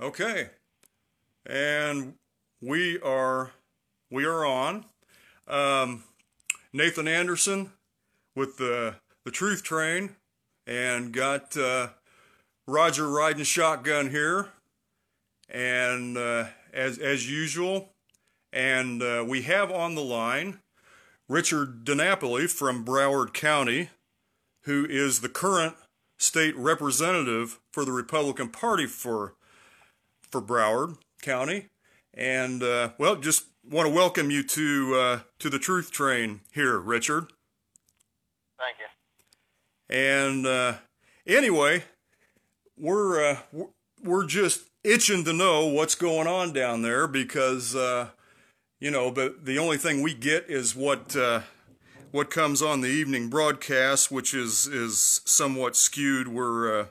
Okay. And we are we are on. Um, Nathan Anderson with the the Truth Train, and got uh, Roger riding shotgun here, and uh, as as usual, and uh, we have on the line Richard DiNapoli from Broward County, who is the current state representative for the Republican Party for for Broward County, and uh, well, just want to welcome you to uh, to the Truth Train here, Richard. Thank you. And uh, anyway, we're uh, we're just itching to know what's going on down there because uh, you know the the only thing we get is what uh, what comes on the evening broadcast, which is is somewhat skewed. We're uh,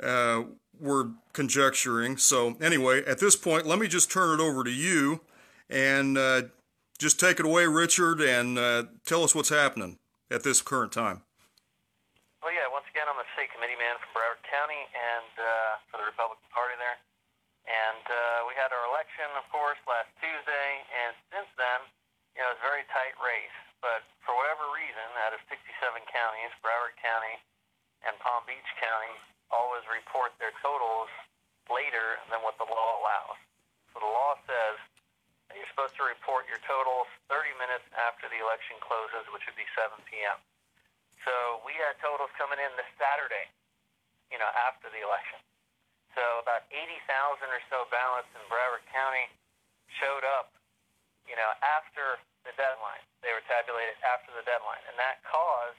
uh, we're conjecturing. So anyway, at this point, let me just turn it over to you and just take it away, Richard, and tell us what's happening at this current time. Well, yeah, once again, I'm a state committee man from Broward County and uh, for the Republican Party there. And uh, we had our election, of course, last Tuesday, and since then, you know, it's a very tight race. But for whatever reason, out of 67 counties, Broward County and Palm Beach County always report their totals later than what the law allows. So the law says that you're supposed to report your totals 30 minutes after the election closes, which would be 7 p.m. So we had totals coming in this Saturday, you know, after the election. So about 80,000 or so ballots in Broward County showed up, you know, after the deadline. They were tabulated after the deadline. And that caused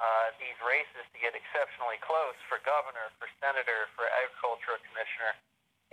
uh, these races to get exceptionally close for governor, for senator, for agricultural commissioner,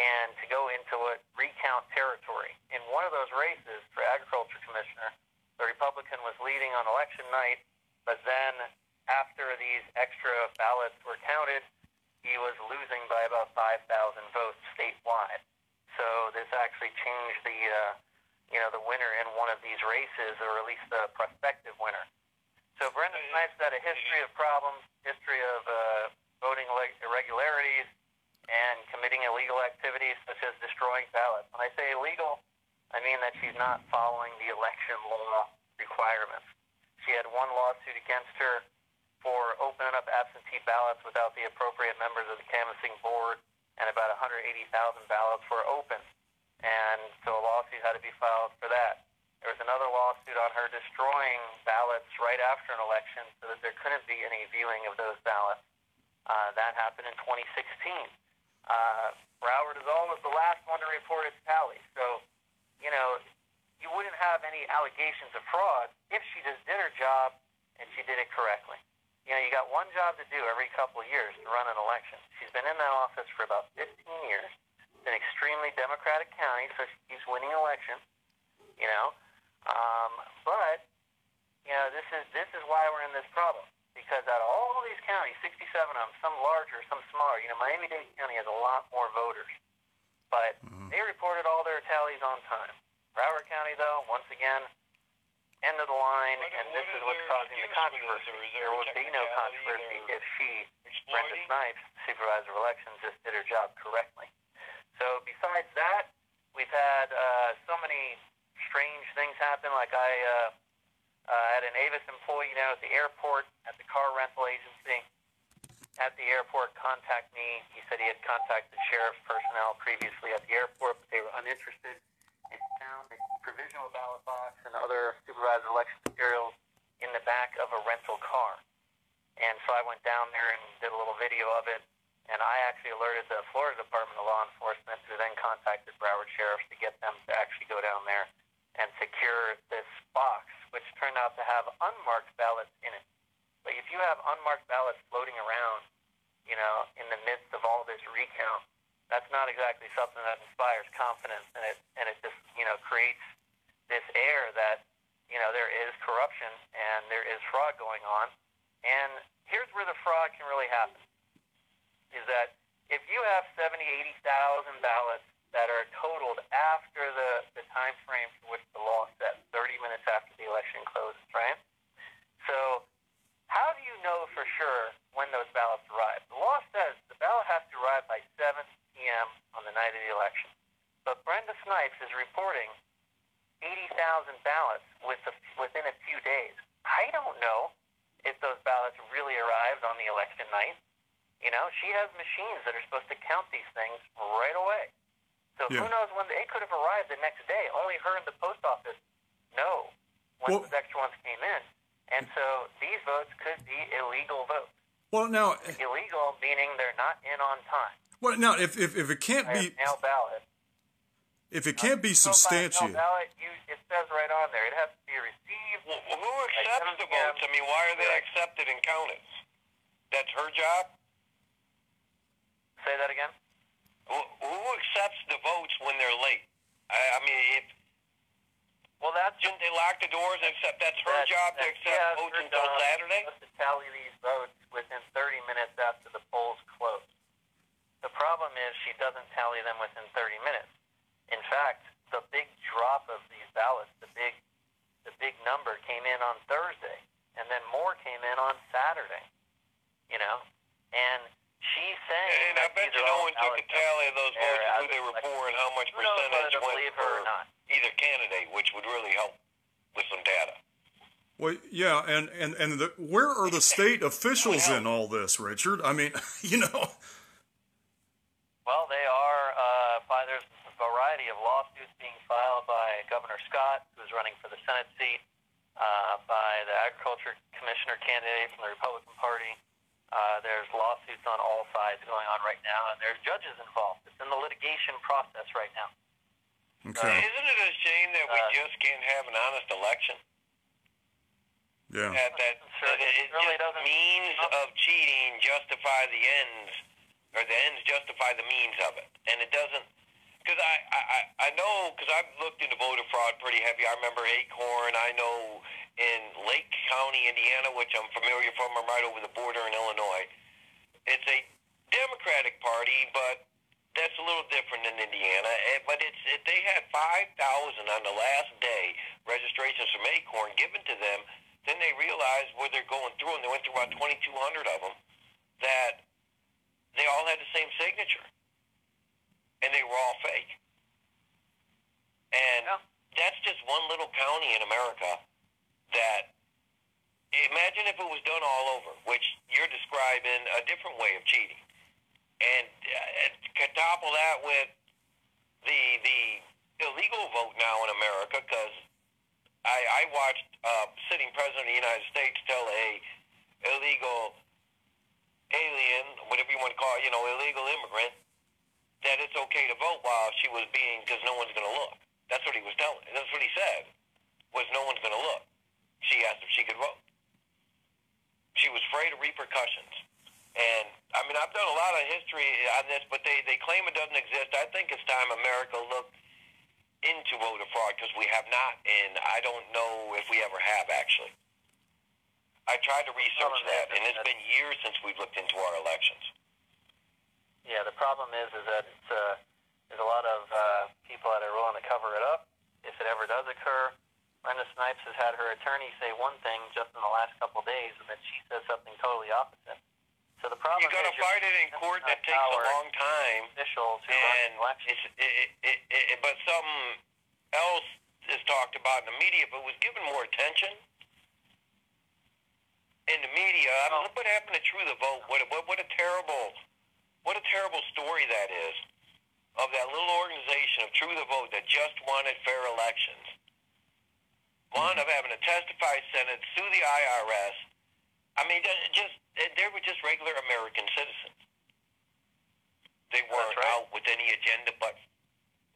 and to go into what recount territory. In one of those races for agriculture commissioner, the Republican was leading on election night but then after these extra ballots were counted, he was losing by about 5,000 votes statewide. So this actually changed the, uh, you know, the winner in one of these races, or at least the prospective Brenda Snipes had a history of problems, history of uh, voting irregularities, and committing illegal activities such as destroying ballots. When I say illegal, I mean that she's not following the election law requirements. She had one lawsuit against her for opening up absentee ballots without the appropriate members of the canvassing board, and about 180,000 ballots were open. And so a lawsuit had to be filed for that. There was another lawsuit on her destroying ballots right after an election so that there couldn't be any viewing of those ballots. Uh, that happened in 2016. Uh, Broward is always the last one to report its tally. So, you know, you wouldn't have any allegations of fraud if she just did her job and she did it correctly. You know, you got one job to do every couple of years to run an election. She's been in that office for about 15 years. It's an extremely democratic county, so she keeps winning elections. You know, um, but you know this is this is why we're in this problem because out of all these counties, 67 of them, some larger, some smaller. You know, Miami-Dade County has a lot more voters, but mm-hmm. they reported all their tallies on time. Broward County, though, once again, end of the line, what, and this is what's causing the controversy. There would be no controversy if she, Brenda Snipes, supervisor of elections, just did her job correctly. So besides that, we've had uh, so many strange things happen. Like I uh, uh, had an Avis employee, know, at the airport, at the car rental agency, at the airport contact me. He said he had contacted sheriff's personnel previously at the airport, but they were uninterested and found a provisional ballot box and other supervisor election materials in the back of a rental car. And so I went down there and did a little video of it. And I actually alerted the Florida Department of Law Enforcement, who then contacted Broward Sheriff to get them to actually go down there and secure this box, which turned out to have unmarked ballots in it. But if you have unmarked ballots floating around, you know, in the midst of all this recount, that's not exactly something that inspires confidence, and it and it just you know creates this air that you know there is corruption and there is fraud going on. And here's where the fraud can really happen: is that if you have 70, 80,000 ballots that are totaled after the, the time frame for which the law set, 30 minutes after the election closes, right? So how do you know for sure when those ballots arrive? The law says the ballot has to arrive by 7 p.m. on the night of the election. But Brenda Snipes is reporting 80,000 ballots with the, within a few days. I don't know if those ballots really arrived on the election night. You know, she has machines that are supposed to count these things right away. So Yeah. who knows when they could have arrived the next day. Only her and the post office know when Well- those extra ones came in. And so these votes could be illegal votes. Well, now, eh, Illegal meaning they're not in on time. Well, now, if, if, if it can't be, a mail ballot. if it can't be So by a mail substantiated, ballot, you, it says right on there. It has to be received. Well, who accepts the votes? I mean, why are they accepted and counted? That's her job. Say that again. Who, who accepts the votes when they're late? I, I mean, if, Well, that's shouldn't they lock the doors? and Accept that's her that- job to accept yeah, votes her until job. Saturday. Supposed to tally these votes within 30 minutes after the polls close. The problem is she doesn't tally them within 30 minutes. In fact, the big drop of these ballots, the big, the big number came in on Thursday, and then more came in on Saturday. You know, and she's saying And I bet you no one took a tally of those there votes who they of were election. for and how much Who knows whether percentage went for or not? either candidate, which would really help with some data. well, yeah, and, and, and the, where are the state officials in all this, Richard? I mean, you know, Well, they are. Uh, by, there's a variety of lawsuits being filed by Governor Scott, who's running for the Senate seat, uh, by the Agriculture Commissioner candidate from the Republican Party. Uh, there's lawsuits on all sides going on right now, and there's judges involved. It's in the litigation process right now. okay, Isn't it a shame that we Uh, just can't have an honest election? yeah. That that, Sure, that it, it really just doesn't- means of cheating justify the ends, or the ends justify the means of it, and it doesn't. Because I, I I know because I've looked into voter fraud pretty heavy. I remember Acorn. I know in Lake County, Indiana, which I'm familiar from. I'm right over the border in Illinois. It's a Democratic Party, but that's a little different than Indiana. Eh, But it's it, they had five thousand on the last day registrations from Acorn given to them. Then they realized where they're going through, and they went through about twenty two hundred of them. That they all had the same signature, and they were all fake. And Yeah. that's just one little county in America that imagine if it was done all over, which you're describing a different way of cheating, and uh, could topple that with the the illegal vote now in America because I, I watched uh, sitting president of the United States tell a illegal whatever you want to call you know, illegal immigrant, that it's okay to vote while she was being because no one's going to look. That's what he was telling. That's what he said. Was no one's going to look. She asked if she could vote. She was afraid of repercussions. And I mean, I've done a lot of history on this, but they they claim it doesn't exist. I think it's time America looked into voter fraud because we have not, and I don't know if we ever have actually. I tried to research that, and it's been years since we've looked into our elections. Yeah, the problem is is that it's, uh, there's a lot of uh, people that are willing to cover it up. If it ever does occur, Brenda Snipes has had her attorney say one thing just in the last couple of days, and then she says something totally opposite. So the problem is. You got to fight it in court. That takes a long time. Officials who and run it's, it, it, it, but something else is talked about in the media. It was given more attention in the media, I mean, Oh. look what happened to True the Vote. What, what, what a terrible, what a terrible story that is of that little organization of True the Vote that just wanted fair elections. One of having a testified Senate sue the IRS. I mean, just they were just regular American citizens. They weren't right. out with any agenda but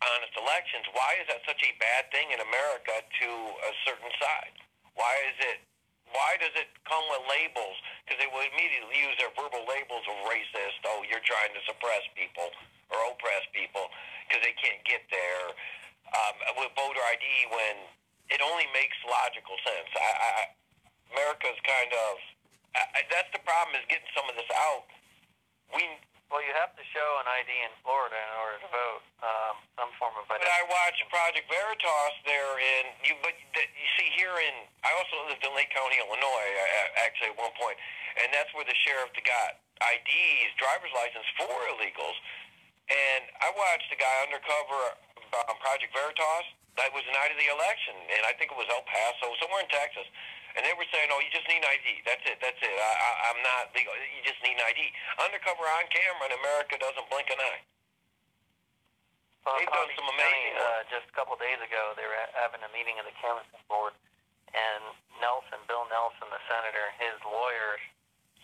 honest elections. Why is that such a bad thing in America to a certain side? Why is it? Why does it come with labels? Because they will immediately use their verbal labels of racist. Oh, you're trying to suppress people or oppress people because they can't get there. Um, with voter ID, when it only makes logical sense. I, I, America's kind of. I, that's the problem is getting some of this out. We Well, you have to show an ID in Florida in order to vote. Um, some form of But. I watched Project Veritas there in you. But th- you see here in I also lived in Lake County, Illinois, uh, actually at one point. point, and that's where the sheriff got IDs, driver's license for illegals. And I watched a guy undercover on Project Veritas. That was the night of the election, and I think it was El Paso, somewhere in Texas. And they were saying, "Oh, you just need an ID. That's it. That's it. I, I, I'm not legal. You just need an ID." Undercover on camera, and America doesn't blink an eye. Well, They've done some amazing County, uh, just a couple of days ago, they were having a meeting of the canvassing board, and Nelson, Bill Nelson, the senator, his lawyers,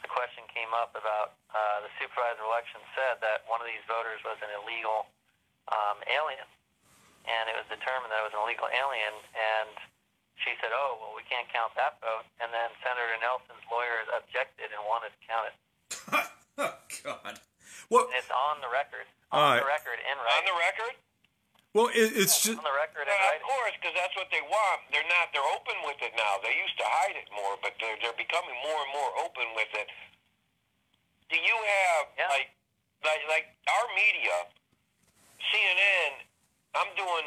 the question came up about uh, the supervisor election said that one of these voters was an illegal um, alien, and it was determined that it was an illegal alien, and she said, "Oh, well, we can't count that vote," and then Senator Nelson's lawyers objected and wanted to count it. oh God. Well, It's on the record, on right. the record, in right? On the record, well, it, it's just on the record, in Uh, of course, because that's what they want. They're not. They're open with it now. They used to hide it more, but they're they're becoming more and more open with it. Do you have Yeah. like like like our media, CNN? I'm doing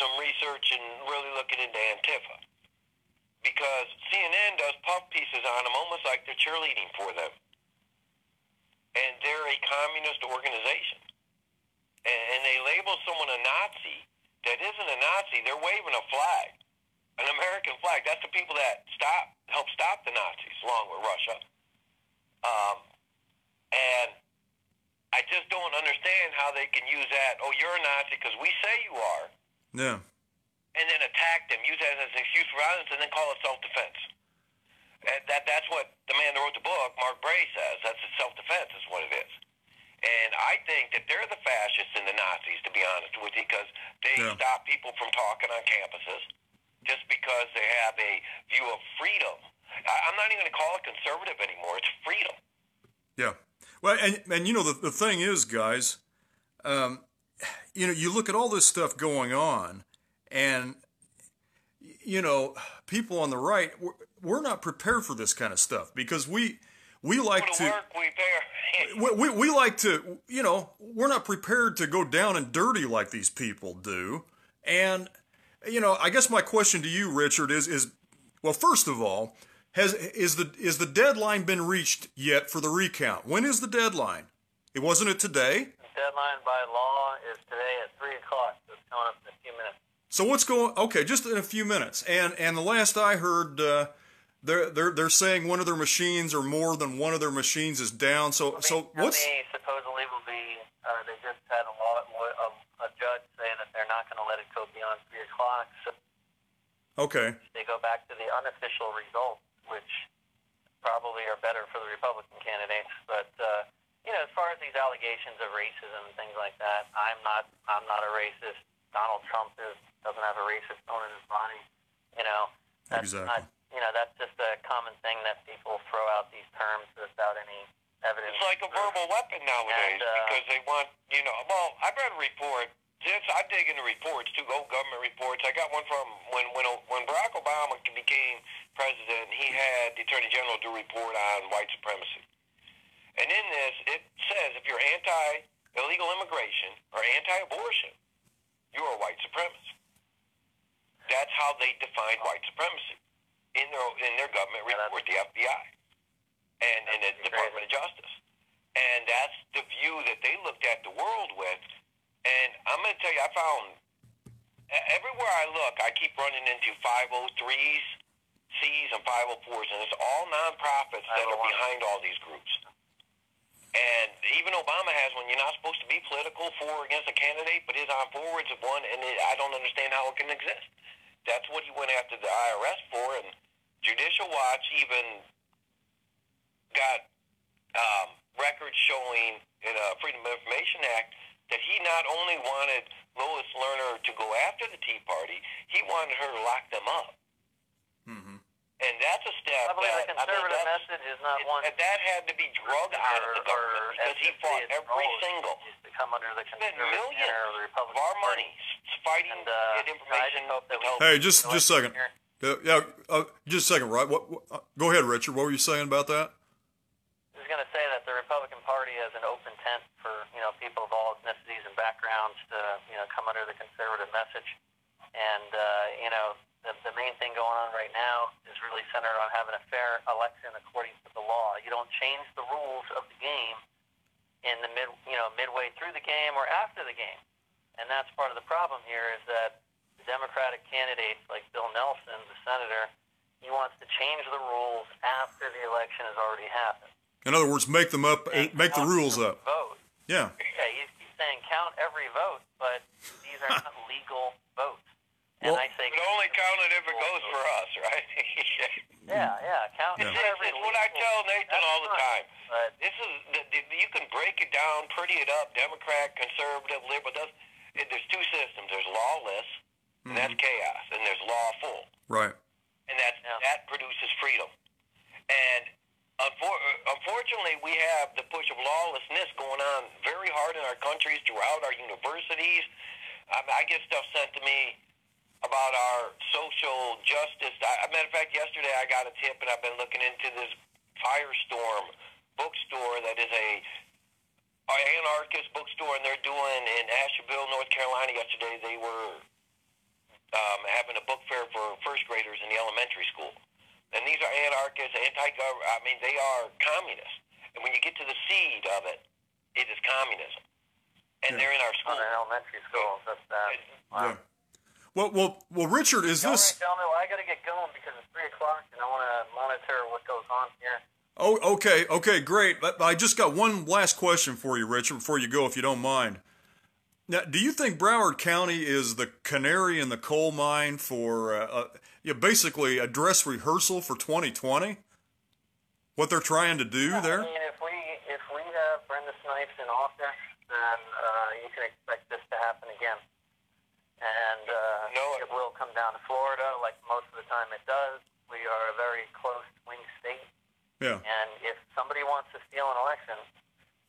some research and really looking into Antifa because CNN does puff pieces on them, almost like they're cheerleading for them, and they're a communist organization and, and they label someone a Nazi that isn't a Nazi. They're waving a flag, an American flag. That's the people that stop, help stop the Nazis, along with Russia. Um, and I just don't understand how they can use that. Oh, you're a Nazi because we say you are, yeah. And then attack them, use that as an excuse for violence, and then call it self-defense. And that that's what the man that wrote the book, Mark Bray, says. That's self-defense is what it is. And I think that they're the fascists and the Nazis, to be honest with you, because they Yeah. stop people from talking on campuses just because they have a view of freedom. I, I'm not even going to call it conservative anymore. It's freedom. Yeah. Well, and and you know the the thing is, guys, um, you know, you look at all this stuff going on, and you know, people on the right, we're, we're not prepared for this kind of stuff because we we like to to. work, we. We, we, we like to, you know, we're not prepared to go down and dirty like these people do. And, you know, I guess my question to you, Richard, is, is well, first of all, has is the is the deadline been reached yet for the recount? When is the deadline? It wasn't it today? deadline by law is today at three o'clock. So it's coming up in a few minutes. So what's going? Okay, just in a few minutes. And and the last I heard, uh, they're they're they're saying one of their machines or more than one of their machines is down. So so How what's supposedly will be? Uh, they just had a law, a, a judge say that they're not going to let it go beyond three o'clock. So okay? they go back to the unofficial results, which probably are better for the Republican candidates. But uh, you know, as far as these allegations of racism and things like that, I'm not. I'm not a racist. Donald Trump is doesn't have a racist bone in his body. You know, that's Exactly. not. You know, that's just a common thing that people throw out these terms without any evidence. It's like a verbal weapon nowadays And, uh, because they want, you know. Well, I read a report. This I dig into reports too, old government reports. I got one from when when when Barack Obama became president. He had the Attorney General do a report on white supremacy, and in this it says if you're anti illegal immigration or anti-abortion, you're a white supremacist. That's how they define white supremacy in their in their government report, the FBI and, and the. Department of Justice. And that's the view that they looked at the world with. And I'm going to tell you, I found everywhere I look, I keep running into 503s, C's, and 504s, and it's all nonprofits that are behind all these groups. And even Obama has one. You're not supposed to be political for or against a candidate, but his on forwards of one, and it, I don't understand how it can exist. That's what he went after the IRS for, and Judicial Watch even got um, records showing in a Freedom of Information Act that he not only wanted Lois Lerner to go after the Tea Party, he wanted her to lock them up. And that's a step I believe that the I mean, conservative message is not it- one and that had to be drug out of the government because he fought its every role is- single is to come under the spent conservative millions banner of the of our money s- fighting And, uh, get information just hope that we- Hey, just just a second. here- Yeah, yeah uh, just a second, right? What, what? Uh, go ahead, Richard. What were you saying about that? I was going to say that the Republican Party has an open tent for you know people of all ethnicities and backgrounds to you know come under the conservative message, and uh, you know the, the main thing going on right now is really centered on having a fair election according to the law. You don't change the rules of the game in the mid, you know, midway through the game or after the game. And that's part of the problem here is that the Democratic candidates like Bill Nelson, the senator, he wants to change the rules after the election has already happened. In other words, make them up, Saying make the rules up. Vote. Yeah. Yeah, he's, he's saying count every vote, but these are not. And Well- I say But only count it if it goes for us, right? Yeah, yeah, count It's, for it's, every it's what I tell Nathan That's all the fine, time. But This is the, the, you can break it down, pretty it up. Democrat, conservative, liberal. Does, it, there's two systems. There's lawless, and that's mm-hmm. chaos, and there's lawful, Right. and that's Yeah. that produces freedom. And unfor- unfortunately, we have the push of lawlessness going on very hard in our countries, throughout our universities. I, mean, I get stuff sent to me about our social justice. I, a matter of fact, yesterday I got a tip, and I've been looking into this Firestorm bookstore that is a an anarchist bookstore, and they're doing in Asheville, North Carolina. Yesterday, they were um, having a book fair for first graders in the elementary school. And these are anarchists, anti-government. I mean, they are communists. And when you get to the seed of it, it is communism. And Yeah. they're in our on schools. an elementary school, that's bad. Wow. Yeah. Well, well, well, Richard, is All this? right, gentlemen, well, I got to get going because it's 3 o'clock and I want to monitor what goes on here. Oh, okay, okay, great. But I just got one last question for you, Richard, before you go, if you don't mind. Now, do you think Broward County is the canary in the coal mine for uh, uh, yeah, basically a dress rehearsal for 2020? What they're trying to do I there? mean, if we if we have Brenda Snipes in office, then uh, you can expect this to happen again. And uh, No. it will come down to Florida, like most of the time it does. We are a very close swing state, Yeah, and if somebody wants to steal an election,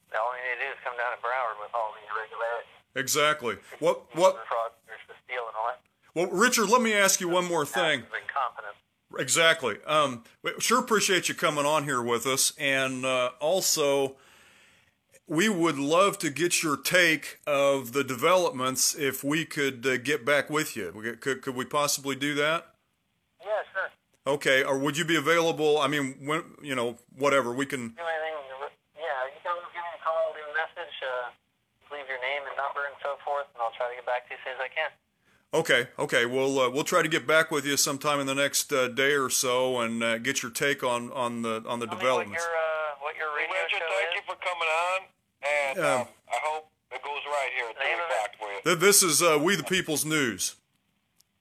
the only thing they do is come down to Broward with all the irregularities. exactly. What? What? fraudsters to steal an election. Well, Richard, let me ask you one more thing. Incompetence. Exactly. Um, sure appreciate you coming on here with us, and uh, also we would love to get your take of the developments if we could uh, get back with you. Could, could we possibly do that? Yeah, sure. Okay. Or would you be available? I mean, when you know, whatever we can. do anything. Yeah, you can give me a call, leave a message, uh, leave your name and number and so forth, and I'll try to get back to you as soon as I can. Okay. Okay. We'll uh, we'll try to get back with you sometime in the next uh, day or so and uh, get your take on on the on the Tell me developments. what your uh, what your radio Richard, show thank is. you for coming on. And Um, um, I hope it goes right here at 3 Name of it? o'clock for you. This is uh, We the People's News.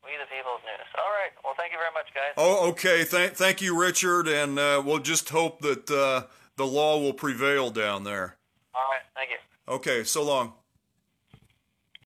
We the People's News. All right. Well, thank you very much, guys. Oh, okay. Thank, thank you, Richard, and uh, we'll just hope that uh, the law will prevail down there. All right. Thank you. Okay, so long.